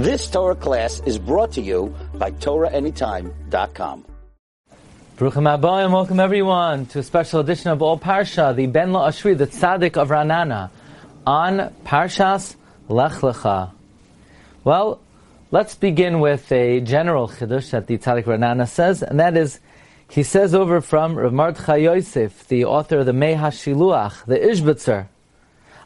This Torah class is brought to you by TorahAnytime.com. Baruchim Abba and welcome everyone to a special edition of All Parsha, the Ben La Ashri, the Tzaddik of Ra'anana, on Parshas Lech Lecha. Well, let's begin with a general chiddush that the Tzaddik Ra'anana says, and that is, he says over from Rav Mordechai Yosef, the author of the Mei HaShiluach, the Ishbitzer,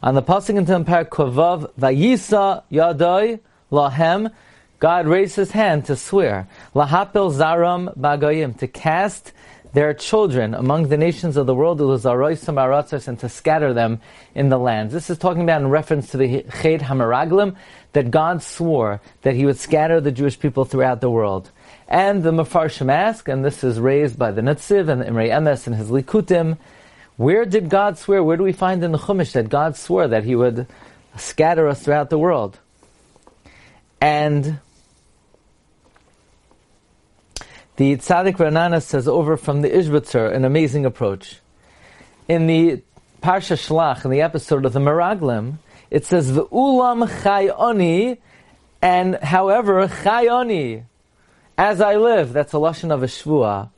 on the passing into Parak Kovav, Vayisa Yadoi Lahem, God raised his hand to swear, Lahapil Zaram Bagoyim, to cast their children among the nations of the world, and to scatter them in the lands. This is talking about in reference to the Ched Hamaraglim, that God swore that He would scatter the Jewish people throughout the world. And the Mefarshim ask, and this is raised by the Netziv and the Imrei Emes and his Likutim, where did God swear? Where do we find in the Chumash that God swore that He would scatter us throughout the world? And the Tzaddik Ra'anana says over from the Ishbitzer an amazing approach. In the Parsha Shlach, in the episode of the Meraglim, it says the Ulam Chayoni, and however Chayoni, as I live, that's a lashon of a shvua.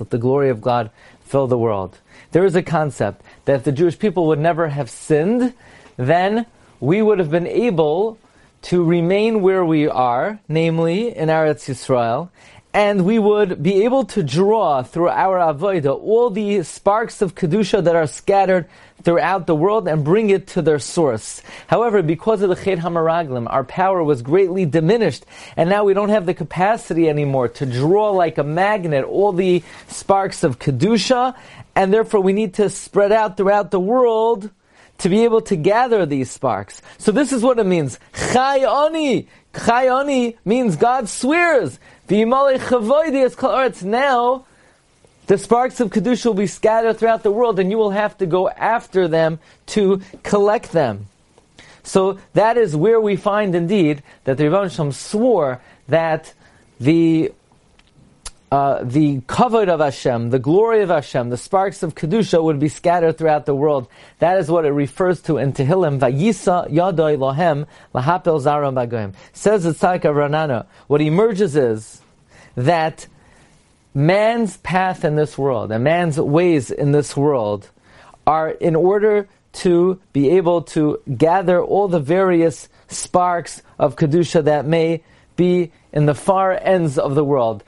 Let the glory of God fill the world. There is a concept that if the Jewish people would never have sinned, then we would have been able to remain where we are, namely in Eretz Yisrael, and we would be able to draw through our avodah all the sparks of kedusha that are scattered throughout the world and bring it to their source. However, because of the Ched Hamaraglim, our power was greatly diminished, and now we don't have the capacity anymore to draw like a magnet all the sparks of kedusha, and therefore we need to spread out throughout the world to be able to gather these sparks. So this is what it means. Chayoni. Chayoni means God swears. The Imalei Chavoidi is Kalaretz. Now, the sparks of Kedusha will be scattered throughout the world and you will have to go after them to collect them. So that is where we find indeed that the Rebbe swore that the uh, the kavod of Hashem, the glory of Hashem, the sparks of kedusha would be scattered throughout the world. That is what it refers to in Tehillim. Vayisa yadoi lohem lahapel zaram. Says the Tzaddik Ranana. What emerges is that man's path in this world and man's ways in this world are in order to be able to gather all the various sparks of kedusha that may be in the far ends of the world.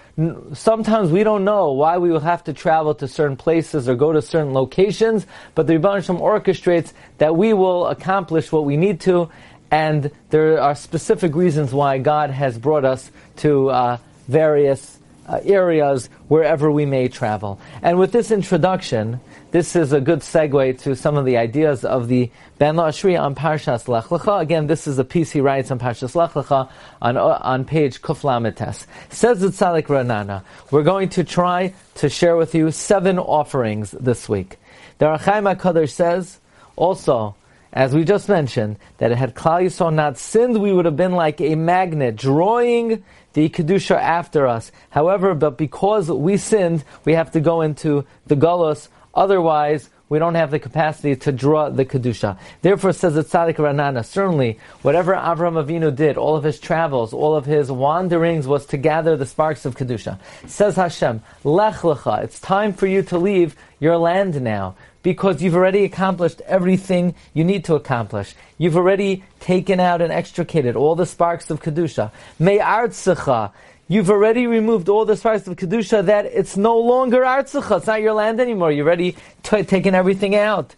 Sometimes we don't know why we will have to travel to certain places or go to certain locations, but the Rebbe Shem orchestrates that we will accomplish what we need to, and there are specific reasons why God has brought us to uh, various uh, areas wherever we may travel. And with this introduction, this is a good segue to some of the ideas of the Ben Ashri on Parshas Lech Lecha. Again, this is a piece he writes on Parshas Lech Lecha on, on page Kuflamites. Says the Tzaddik Ra'anana, we're going to try to share with you seven offerings this week. The Ohr HaChaim HaKadosh says, also, as we just mentioned, that had Klal Yisrael not sinned, we would have been like a magnet, drawing the Kedusha after us. However, but because we sinned, we have to go into the Golos Otherwise, we don't have the capacity to draw the kedusha. Therefore, says the Tzaddik Ra'anana, certainly, whatever Avram Avinu did, all of his travels, all of his wanderings, was to gather the sparks of kedusha. Says Hashem, Lech lecha, it's time for you to leave your land now, because you've already accomplished everything you need to accomplish. You've already taken out and extricated all the sparks of kedusha. Me'artzecha, You've already removed all the sparks of Kedusha that it's no longer Artzucha. It's not your land anymore. You've already t- taken everything out.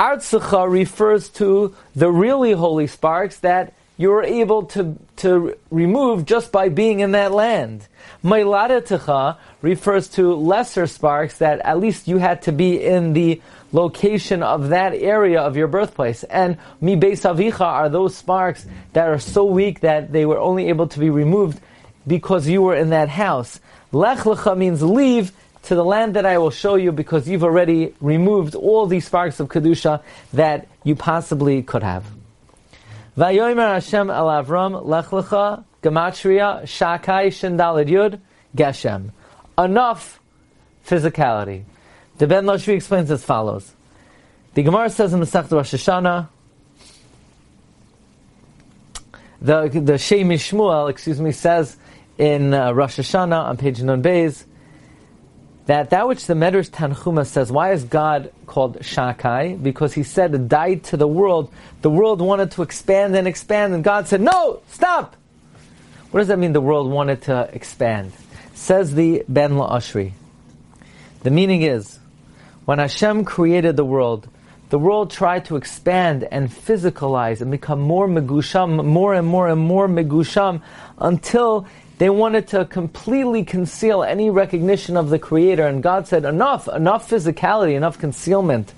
Artzucha refers to the really holy sparks that you were able to, to remove just by being in that land. Mailadetecha refers to lesser sparks that at least you had to be in the location of that area of your birthplace. And mi beis avicha are those sparks that are so weak that they were only able to be removed because you were in that house. Lech lecha means leave to the land that I will show you because you've already removed all these sparks of Kedusha that you possibly could have. Vayomer Hashem el Avram lech lecha gematria shakai shindalid yud geshem. Enough physicality. The Ben Loshvi explains as follows. The Gemara says in the Sech Rosh Hashanah, The the Shmuel, excuse me, says in uh, Rosh Hashanah on page Nun Beis that that which the Medrash Tanchuma says, why is God called Shakai? Because he said, died to the world. The world wanted to expand and expand, and God said, no, stop! What does that mean, the world wanted to expand? Says the Ben La'ashri. The meaning is, when Hashem created the world, the world tried to expand and physicalize and become more megusham, more and more and more megusham, until they wanted to completely conceal any recognition of the Creator, and God said, enough, enough physicality, enough concealment.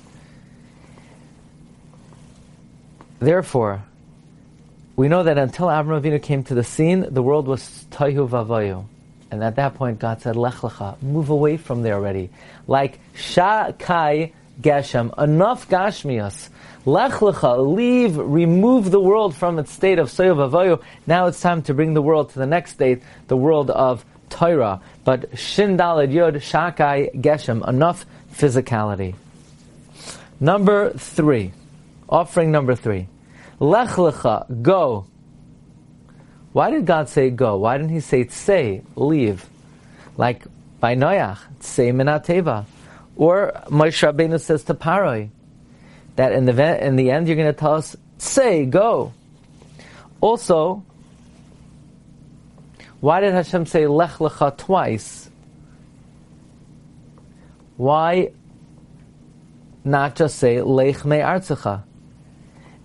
Therefore, we know that until Avram Avinu came to the scene, the world was tohu vavayu. And at that point, God said, Lech lecha, move away from there already. Like Shakai Geshem, enough Gashmias. Lech lecha, leave, remove the world from its state of soyo vavoyu. Now it's time to bring the world to the next state, the world of Torah. But Shin Dalad Yod Shakai Geshem, enough physicality. Number three, offering number three. Lech lecha, go. Why did God say go? Why didn't He say say, leave? Like by Noach, say minateva. Or Moshe Rabbeinu says to Paroi, that in the, in the end you're going to tell us, say, go. Also, why did Hashem say lech lecha twice? Why not just say lech me artzecha?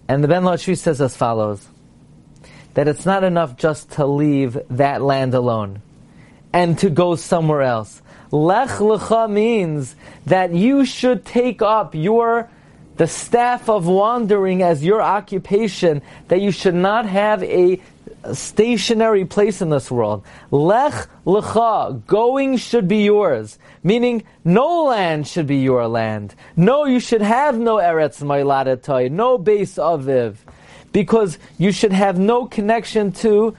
And the Ben Lashri says as follows, that it's not enough just to leave that land alone and to go somewhere else. Lech lecha means that you should take up your the staff of wandering as your occupation, that you should not have a stationary place in this world. Lech lecha, going should be yours. Meaning, no land should be your land. No, you should have no eretz ma'iladatai, no base aviv. Because you should have no connection to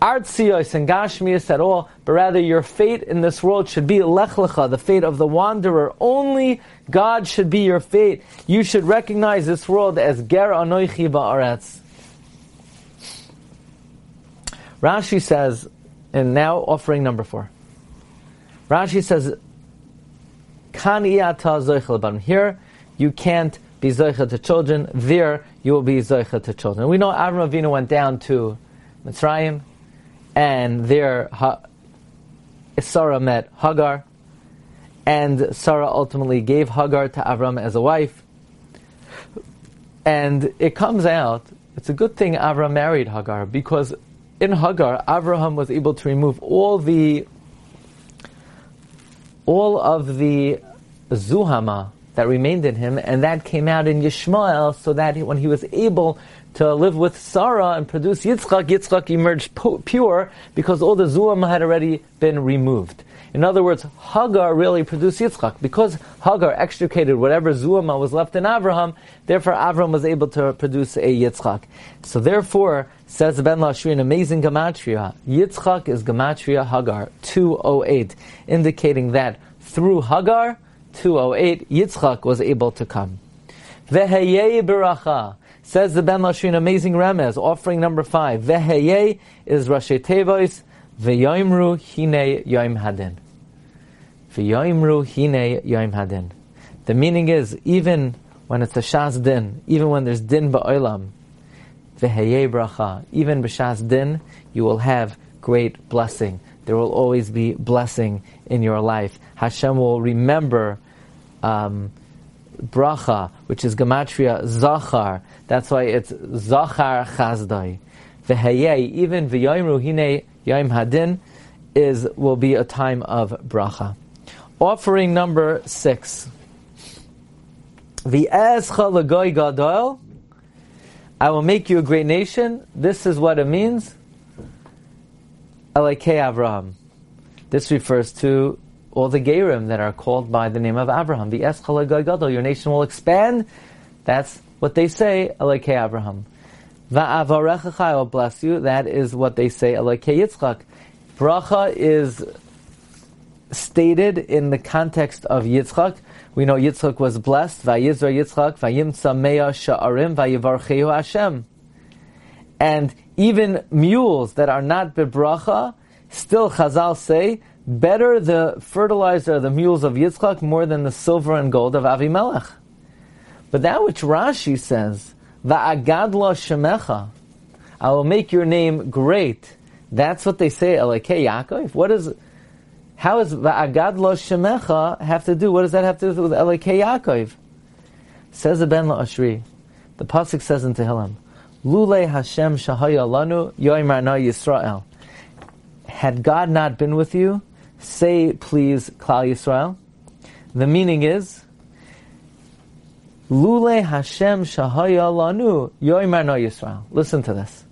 artzios and gashmias at all, but rather your fate in this world should be lech lecha, the fate of the wanderer. Only God should be your fate. You should recognize this world as ger anoichi ba'aretz. Rashi says, and now offering number four. Rashi says, Kan Here, you can't be zoicha to children. There, you will be zoicha to children. We know Avram Avinu went down to Mitzrayim, and there Sarah met Hagar, and Sarah ultimately gave Hagar to Avram as a wife. And it comes out, it's a good thing Avram married Hagar because in Hagar, Avraham was able to remove all the all of the zuhama that remained in him, and that came out in Yishmael, so that when he was able to live with Sarah and produce Yitzchak, Yitzchak emerged pure because all the zuhama had already been removed. In other words, Hagar really produced Yitzchak. Because Hagar extricated whatever Zuama was left in Abraham, therefore Abraham was able to produce a Yitzchak. So therefore, says Ben Lashri, an amazing Gematria, Yitzchak is Gematria Hagar, 208, indicating that through Hagar, 208, Yitzchak was able to come. Veheye beracha, says the Ben Lashri, an amazing Remez, offering number five. Veheye is Rashi Tevois, Veyoimru hine yoim hadin. V'yoimru hine yoim hadin. The meaning is, even when it's a shas din, even when there's din ba'olam, v'heye bracha, even b'shas din, you will have great blessing. There will always be blessing in your life. Hashem will remember um, bracha, which is gematria zachar. That's why it's zachar chazdai. V'heye, even v'yoimru hine yoim hadin, is will be a time of bracha. Offering number six. The Escha Lagoy Gadol. I will make you a great nation. This is what it means. Elakei Avraham. This refers to all the Gerim that are called by the name of Abraham. The Escha Lagoy Gadol. Your nation will expand. That's what they say. Elakei Avraham. Va'avarecha I will oh, bless you. That is what they say. Elakei Yitzchak. Bracha is stated in the context of Yitzchak. We know Yitzchak was blessed. Vayizra Yitzchak, vayimtza meya sha'arim, vayivarcheu Hashem. And even mules that are not bebracha, still Chazal say, better the fertilizer the mules of Yitzchak more than the silver and gold of Avimelech. But that which Rashi says, Va'agadla shemecha, I will make your name great. That's what they say, Elokei Yaakov. What is, how does Va'agadla shemecha have to do, what does that have to do with Elokei Yaakov? Says the Ben La'ashri, the Pasuk says in Tehillim, Lule Hashem Shahaya Lanu Yoimar Na Yisrael. Had God not been with you, say please Klal Yisrael. The meaning is, Lule Hashem Shahaya Lanu Yoimar Na Yisrael. Listen to this.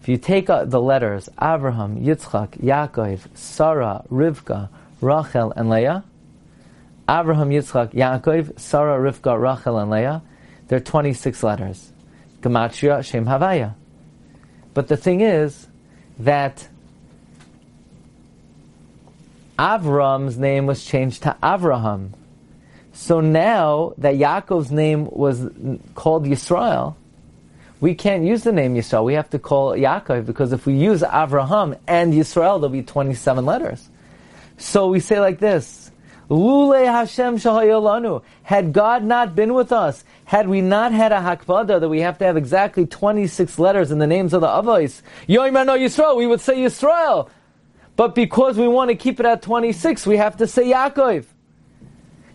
If you take out the letters Abraham, Yitzchak, Yaakov, Sarah, Rivka, Rachel, and Leah, Abraham, Yitzchak, Yaakov, Sarah, Rivka, Rachel, and Leah, there are 26 letters. Gematria, Shem Havaya. But the thing is that Avram's name was changed to Avraham. So now that Yaakov's name was called Yisrael, we can't use the name Yisrael. We have to call Yaakov because if we use Avraham and Yisrael, there'll be 27 letters. So we say like this, Lule Hashem Shahayolanu. Had God not been with us, had we not had a hakbada that we have to have exactly 26 letters in the names of the avos, Yoimano Yisrael, we would say Yisrael. But because we want to keep it at 26, we have to say Yaakov.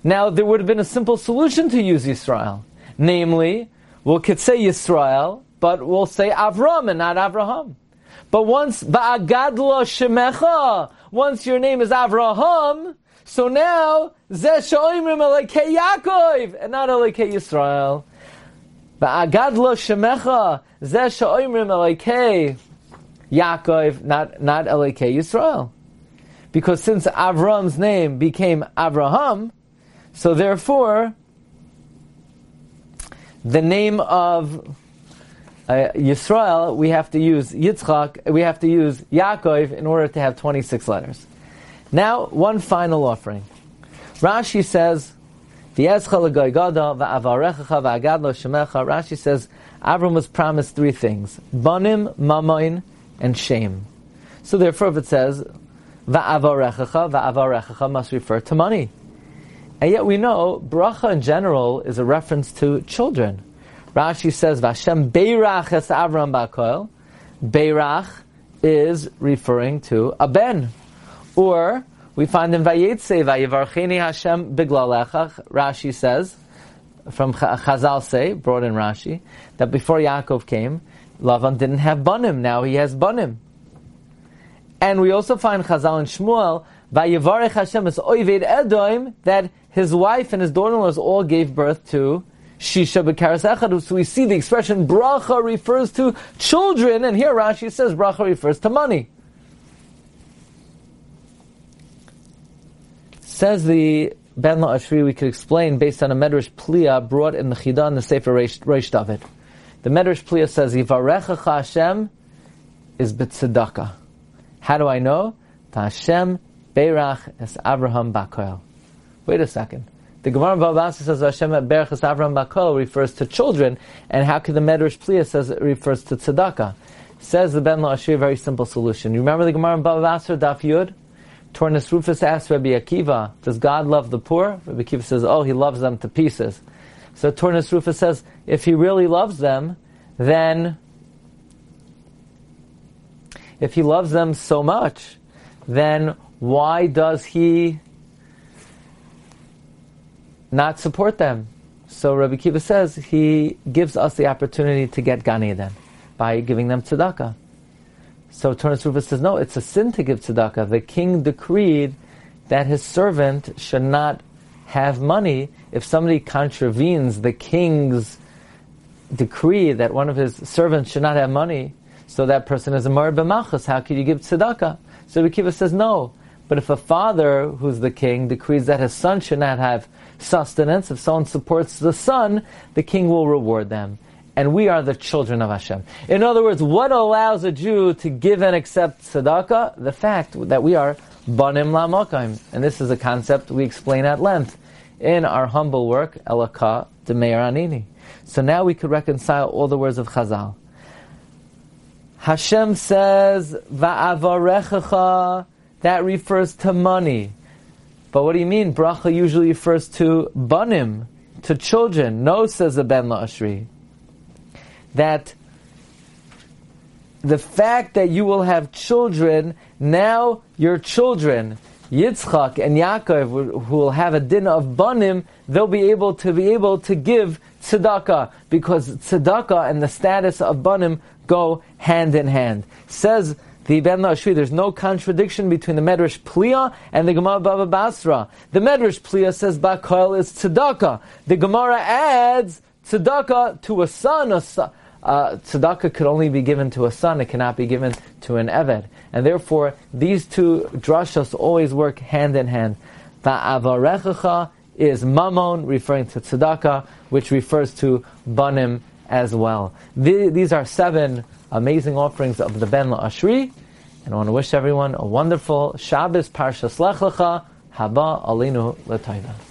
Now, there would have been a simple solution to use Yisrael. Namely, we could say Yisrael, but we'll say Avram and not Avraham. But once, Ba'agadlo Shemecha, once your name is Avraham, so now, Zeh Shoimrim Yaakov, and not Alekei Yisrael. Ba'agadlo Shemecha, Zeh Shoimrim Alekei Yaakov, not, not Alekei Yisrael. Because since Avram's name became Avraham, so therefore, the name of uh, Yisrael, we have to use Yitzchak, we have to use Yaakov in order to have 26 letters. Now, one final offering. Rashi says, Rashi says, Avram was promised three things. Banim, Mamoin, and shame. So therefore, if it says, Va'avarechacha, Va'avarechacha must refer to money. And yet we know bracha in general is a reference to children. Rashi says, "Vashem beirach es Avram bakoil." Beirach is referring to a ben, or we find in Vayetze Vayivarcheni Hashem Biglalecha. Rashi says from Chazal say brought in Rashi that before Yaakov came, Lavan didn't have banim. Now he has banim. And we also find Chazal and Shmuel Vayivarech Hashem is Oived Edom that his wife and his daughter-in-laws all gave birth to Shisha B'Karas Echad. So we see the expression bracha refers to children, and here Rashi says bracha refers to money. Says the Ben Ashri, we could explain based on a Medrash Pliya brought in the Chidah and the Sefer Reish David. The Medrash Pliya says, Yivarecha Hashem is b'tzedakah. How do I know? Hashem Beirach es Abraham Bakoel. Wait a second. The Gemara Babasa says Hashem Berach es Avraham Bakoel refers to children, and how could the Medrash Pliya says it refers to tzedakah? Says the Ben La'ashri, very simple solution. You remember the Gemara Babasa Daf Yud? Turnus Rufus asks Rabbi Akiva, does God love the poor? Rabbi Akiva says, oh, he loves them to pieces. So Turnus Rufus says, if he really loves them, then if he loves them so much, then why does he not support them? So Rabbi Kiva says he gives us the opportunity to get Gan Eden by giving them tzedakah. So Turnus Rufus says, no, it's a sin to give tzedakah. The king decreed that his servant should not have money if somebody contravenes the king's decree that one of his servants should not have money. So that person is a mar b'machas. How could you give tzedakah? So Rabbi Kiva says, no, but if a father, who's the king, decrees that his son should not have sustenance, if someone supports the son, the king will reward them. And we are the children of Hashem. In other words, what allows a Jew to give and accept tzedakah? The fact that we are banim lamakayim. And this is a concept we explain at length in our humble work, Elaka de Meir Anini. So now we could reconcile all the words of Chazal. Hashem says, Va'avarechacha, that refers to money. But what do you mean? Bracha usually refers to banim, to children. No, says the Ben La'ashri. That the fact that you will have children, now your children, Yitzchak and Yaakov, who will have a din of banim, they'll be able to be able to give tzedakah because tzedakah and the status of banim go hand in hand. Says the Ben Lashri, there's no contradiction between the Medrash Pliya and the Gemara Baba Basra. The Medrash Pliya says Bakoil is tzedakah. The Gemara adds tzedakah to a son. A son uh, tzedakah could only be given to a son; it cannot be given to an eved, and therefore these two drashas always work hand in hand. Va'avarechacha is mamon, referring to tzedakah, which refers to banim as well. these are seven amazing offerings of the Ben La'ashri, and I want to wish everyone a wonderful Shabbos Parshas Lech Lecha, Haba Alinu L'Tayva.